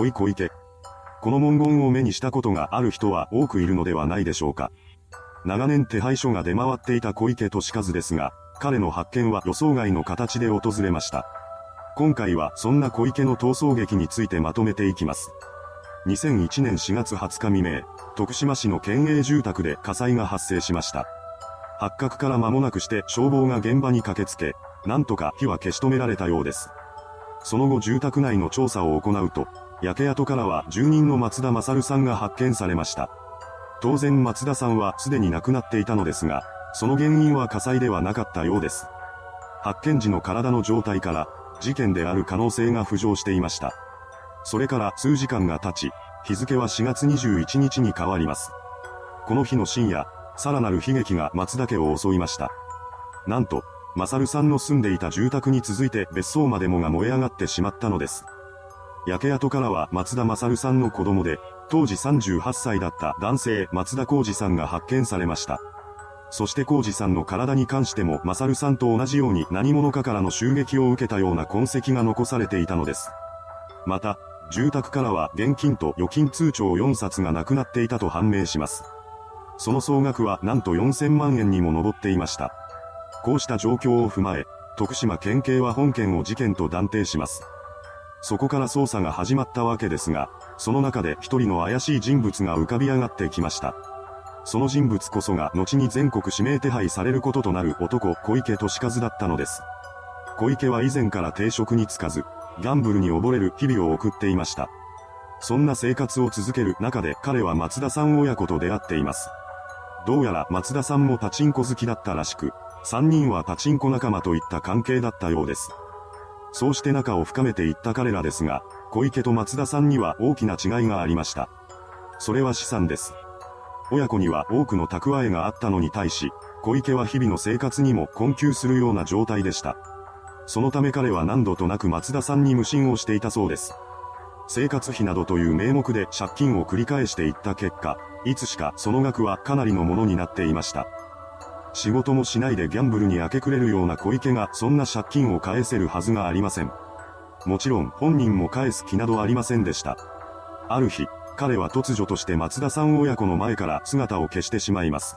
おい小池。この文言を目にしたことがある人は多くいるのではないでしょうか。長年手配書が出回っていた小池俊和ですが、彼の発見は予想外の形で訪れました。今回はそんな小池の逃走劇についてまとめていきます。2001年4月20日未明、徳島市の県営住宅で火災が発生しました。発覚から間もなくして消防が現場に駆けつけ、なんとか火は消し止められたようです。その後住宅内の調査を行うと、焼け跡からは住人の松田勝さんが発見されました。当然松田さんはすでに亡くなっていたのですが、その原因は火災ではなかったようです。発見時の体の状態から、事件である可能性が浮上していました。それから数時間が経ち、日付は4月21日に変わります。この日の深夜、さらなる悲劇が松田家を襲いました。なんと、マサルさんの住んでいた住宅に続いて別荘までもが燃え上がってしまったのです。焼け跡からは松田勝さんの子供で、当時38歳だった男性松田浩二さんが発見されました。そして浩二さんの体に関しても勝さんと同じように何者かからの襲撃を受けたような痕跡が残されていたのです。また、住宅からは現金と預金通帳4冊がなくなっていたと判明します。その総額はなんと4000万円にも上っていました。こうした状況を踏まえ、徳島県警は本件を事件と断定します。そこから捜査が始まったわけですが、その中で一人の怪しい人物が浮かび上がってきました。その人物こそが後に全国指名手配されることとなる男小池俊和だったのです。小池は以前から定職に就かず、ギャンブルに溺れる日々を送っていました。そんな生活を続ける中で彼は松田さん親子と出会っています。どうやら松田さんもパチンコ好きだったらしく、3人はパチンコ仲間といった関係だったようです。そうして仲を深めていった彼らですが、小池と松田さんには大きな違いがありました。それは資産です。親子には多くの蓄えがあったのに対し、小池は日々の生活にも困窮するような状態でした。そのため彼は何度となく松田さんに無心をしていたそうです。生活費などという名目で借金を繰り返していった結果、いつしかその額はかなりのものになっていました。仕事もしないでギャンブルに明け暮れるような小池がそんな借金を返せるはずがありません。もちろん本人も返す気などありませんでした。ある日、彼は突如として松田さん親子の前から姿を消してしまいます。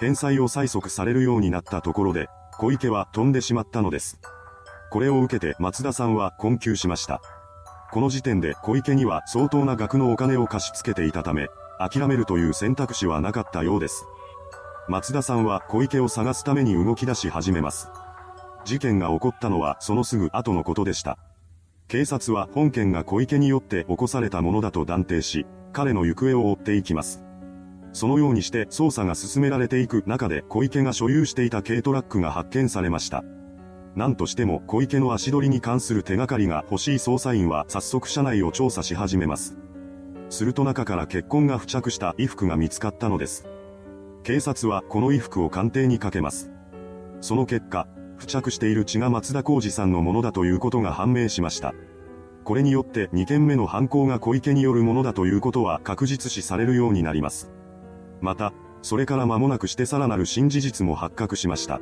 返済を催促されるようになったところで、小池は飛んでしまったのです。これを受けて松田さんは困窮しました。この時点で小池には相当な額のお金を貸し付けていたため、諦めるという選択肢はなかったようです。松田さんは小池を探すために動き出し始めます。事件が起こったのはそのすぐ後のことでした。警察は本件が小池によって起こされたものだと断定し、彼の行方を追っていきます。そのようにして捜査が進められていく中で小池が所有していた軽トラックが発見されました。何としても小池の足取りに関する手がかりが欲しい捜査員は早速車内を調査し始めます。すると中から血痕が付着した衣服が見つかったのです。警察はこの衣服を鑑定にかけます。その結果、付着している血が松田浩二さんのものだということが判明しました。これによって2件目の犯行が小池によるものだということは確実視されるようになります。また、それから間もなくしてさらなる新事実も発覚しました。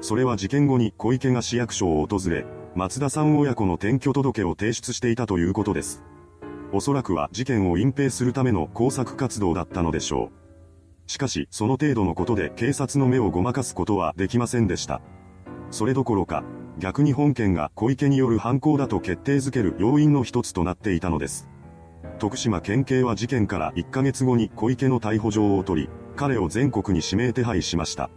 それは事件後に小池が市役所を訪れ、松田さん親子の転居届を提出していたということです。おそらくは事件を隠蔽するための工作活動だったのでしょう。しかし、その程度のことで警察の目をごまかすことはできませんでした。それどころか、逆に本件が小池による犯行だと決定づける要因の一つとなっていたのです。徳島県警は事件から1ヶ月後に小池の逮捕状を取り、彼を全国に指名手配しました。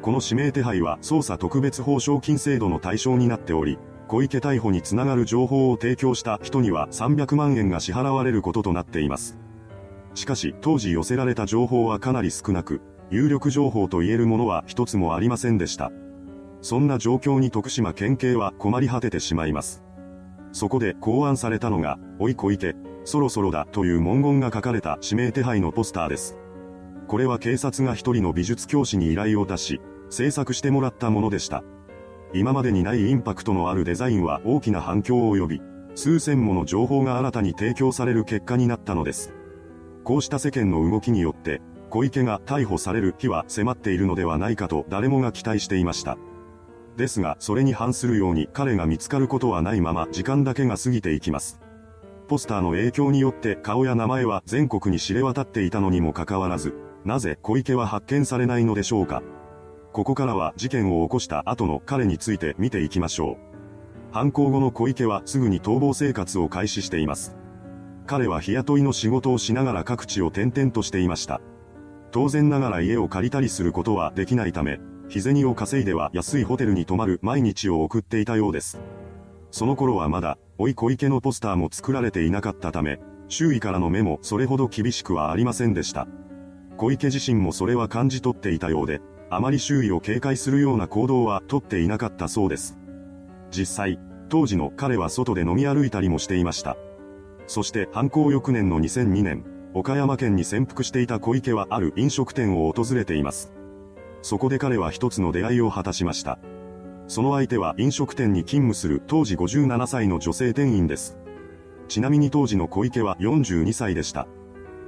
この指名手配は捜査特別報奨金制度の対象になっており、小池逮捕につながる情報を提供した人には300万円が支払われることとなっています。しかし当時寄せられた情報はかなり少なく、有力情報と言えるものは一つもありませんでした。そんな状況に徳島県警は困り果ててしまいます。そこで考案されたのが、おい小池、そろそろだという文言が書かれた指名手配のポスターです。これは警察が一人の美術教師に依頼を出し、制作してもらったものでした。今までにないインパクトのあるデザインは大きな反響を呼び、数千もの情報が新たに提供される結果になったのです。こうした世間の動きによって、小池が逮捕される日は迫っているのではないかと誰もが期待していました。ですが、それに反するように彼が見つかることはないまま時間だけが過ぎていきます。ポスターの影響によって顔や名前は全国に知れ渡っていたのにもかかわらず、なぜ小池は発見されないのでしょうか。ここからは事件を起こした後の彼について見ていきましょう。犯行後の小池はすぐに逃亡生活を開始しています。彼は日雇いの仕事をしながら各地を転々としていました。当然ながら家を借りたりすることはできないため、日銭を稼いでは安いホテルに泊まる毎日を送っていたようです。その頃はまだ、おい小池のポスターも作られていなかったため、周囲からの目もそれほど厳しくはありませんでした。小池自身もそれは感じ取っていたようで、あまり周囲を警戒するような行動はとっていなかったそうです。実際、当時の彼は外で飲み歩いたりもしていました。そして犯行翌年の2002年、岡山県に潜伏していた小池はある飲食店を訪れています。そこで彼は一つの出会いを果たしました。その相手は飲食店に勤務する当時57歳の女性店員です。ちなみに当時の小池は42歳でした。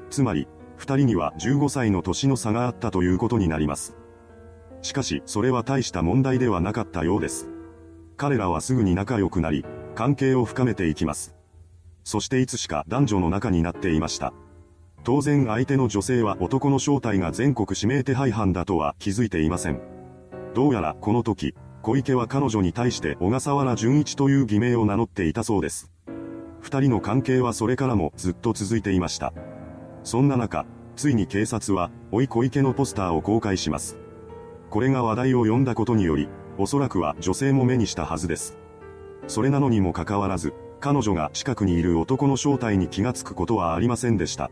つまり、二人には15歳の年の差があったということになります。しかし、それは大した問題ではなかったようです。彼らはすぐに仲良くなり、関係を深めていきます。そしていつしか男女の中になっていました。当然相手の女性は男の正体が全国指名手配犯だとは気づいていません。どうやらこの時、小池は彼女に対して小笠原純一という偽名を名乗っていたそうです。二人の関係はそれからもずっと続いていました。そんな中、ついに警察は、おい小池のポスターを公開します。これが話題を呼んだことにより、おそらくは女性も目にしたはずです。それなのにもかかわらず、彼女が近くにいる男の正体に気がつくことはありませんでした。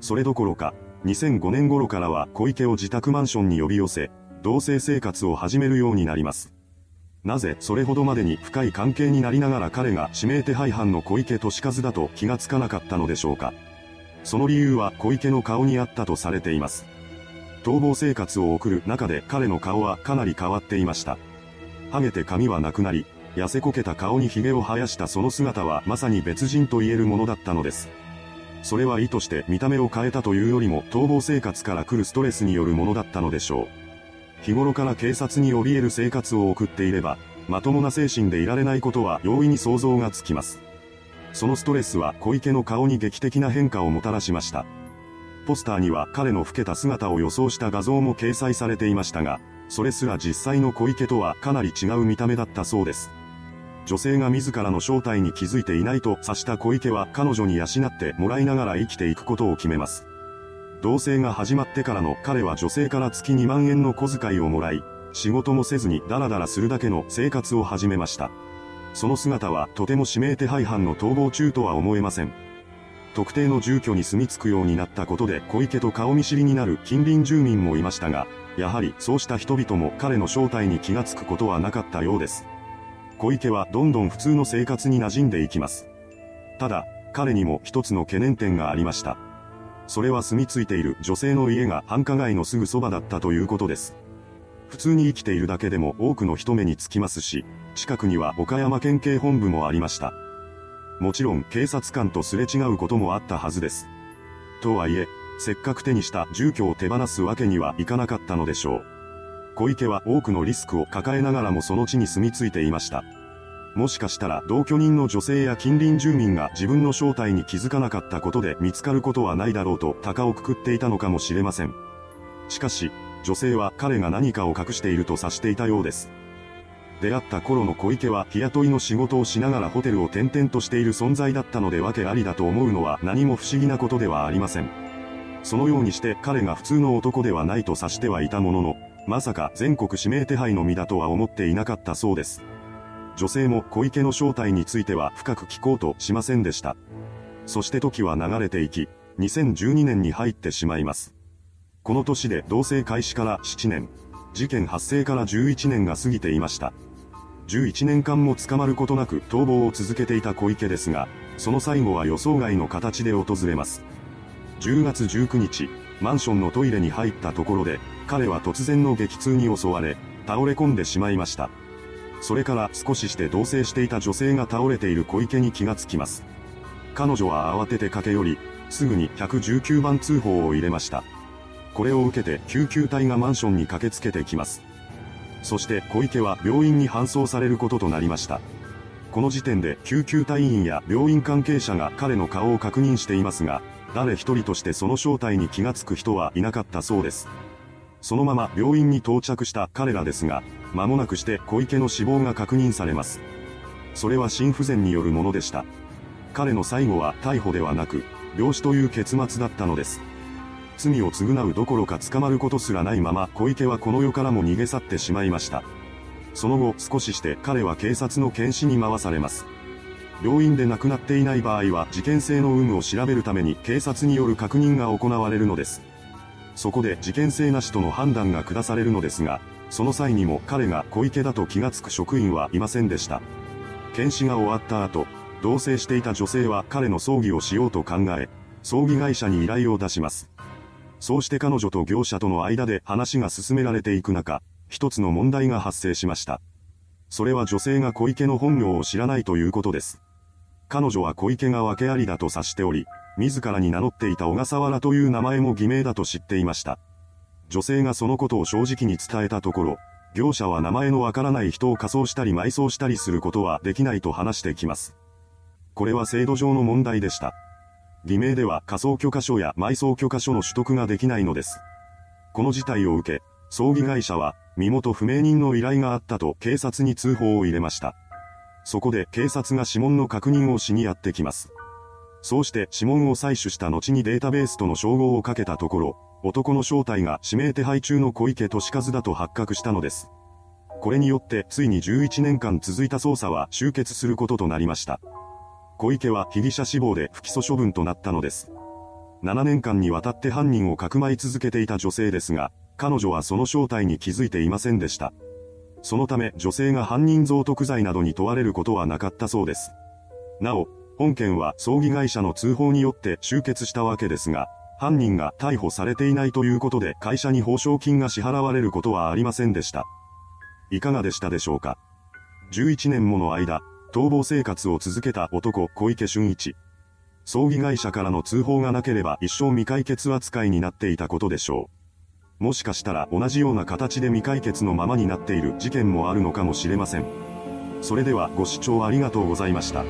それどころか、2005年頃からは小池を自宅マンションに呼び寄せ、同棲生活を始めるようになります。なぜそれほどまでに深い関係になりながら彼が指名手配犯の小池俊和だと気がつかなかったのでしょうか。その理由は小池の顔にあったとされています。逃亡生活を送る中で彼の顔はかなり変わっていました。ハゲて髪はなくなり、痩せこけた顔に髭を生やしたその姿はまさに別人と言えるものだったのです。それは意図して見た目を変えたというよりも逃亡生活から来るストレスによるものだったのでしょう。日頃から警察に怯える生活を送っていれば、まともな精神でいられないことは容易に想像がつきます。そのストレスは小池の顔に劇的な変化をもたらしました。ポスターには彼の老けた姿を予想した画像も掲載されていましたが、それすら実際の小池とはかなり違う見た目だったそうです。女性が自らの正体に気づいていないと察した小池は彼女に養ってもらいながら生きていくことを決めます。同棲が始まってからの彼は女性から月2万円の小遣いをもらい、仕事もせずにダラダラするだけの生活を始めました。その姿はとても指名手配犯の逃亡中とは思えません。特定の住居に住み着くようになったことで小池と顔見知りになる近隣住民もいましたが、やはりそうした人々も彼の正体に気がつくことはなかったようです。小池はどんどん普通の生活に馴染んでいきます。ただ、彼にも一つの懸念点がありました。それは住み着いている女性の家が繁華街のすぐそばだったということです。普通に生きているだけでも多くの人目につきますし、近くには岡山県警本部もありました。もちろん警察官とすれ違うこともあったはずです。とはいえ、せっかく手にした住居を手放すわけにはいかなかったのでしょう。小池は多くのリスクを抱えながらもその地に住み着いていました。もしかしたら同居人の女性や近隣住民が自分の正体に気づかなかったことで見つかることはないだろうと鷹をくくっていたのかもしれません。しかし、女性は彼が何かを隠していると察していたようです。出会った頃の小池は日雇いの仕事をしながらホテルを転々としている存在だったのでわけありだと思うのは何も不思議なことではありません。そのようにして彼が普通の男ではないと察してはいたものの、まさか全国指名手配の身だとは思っていなかったそうです。女性も小池の正体については深く聞こうとしませんでした。そして時は流れていき、2012年に入ってしまいます。この年で同棲開始から7年、事件発生から11年が過ぎていました。11年間も捕まることなく逃亡を続けていた小池ですが、その最後は予想外の形で訪れます。10月19日、マンションのトイレに入ったところで、彼は突然の激痛に襲われ、倒れ込んでしまいました。それから少しして同棲していた女性が倒れている小池に気がつきます。彼女は慌てて駆け寄り、すぐに119番通報を入れました。これを受けて救急隊がマンションに駆けつけてきます。そして小池は病院に搬送されることとなりました。この時点で救急隊員や病院関係者が彼の顔を確認していますが、誰一人としてその正体に気がつく人はいなかったそうです。そのまま病院に到着した彼らですが、間もなくして小池の死亡が確認されます。それは心不全によるものでした。彼の最後は逮捕ではなく、病死という結末だったのです。罪を償うどころか捕まることすらないまま小池はこの世からも逃げ去ってしまいました。その後少しして彼は警察の検視に回されます。病院で亡くなっていない場合は事件性の有無を調べるために警察による確認が行われるのです。そこで事件性なしとの判断が下されるのですが、その際にも彼が小池だと気がつく職員はいませんでした。検視が終わった後、同棲していた女性は彼の葬儀をしようと考え、葬儀会社に依頼を出します。そうして彼女と業者との間で話が進められていく中、一つの問題が発生しました。それは女性が小池の本名を知らないということです。彼女は小池が訳ありだと察しており、自らに名乗っていた小笠原という名前も偽名だと知っていました。女性がそのことを正直に伝えたところ、業者は名前のわからない人を仮装したり埋葬したりすることはできないと話してきます。これは制度上の問題でした。偽名では仮装許可書や埋葬許可書の取得ができないのです。この事態を受け、葬儀会社は身元不明人の依頼があったと警察に通報を入れました。そこで警察が指紋の確認をしにやってきます。そうして指紋を採取した後にデータベースとの照合をかけたところ、男の正体が指名手配中の小池俊和だと発覚したのです。これによってついに11年間続いた捜査は終結することとなりました。小池は被疑者死亡で不起訴処分となったのです。7年間にわたって犯人をかくまい続けていた女性ですが、彼女はその正体に気づいていませんでした。そのため女性が犯人贈得罪などに問われることはなかったそうです。なお、本件は葬儀会社の通報によって終結したわけですが、犯人が逮捕されていないということで会社に報奨金が支払われることはありませんでした。いかがでしたでしょうか ?11 年もの間、逃亡生活を続けた男小池俊一。葬儀会社からの通報がなければ一生未解決扱いになっていたことでしょう。もしかしたら同じような形で未解決のままになっている事件もあるのかもしれません。それではご視聴ありがとうございました。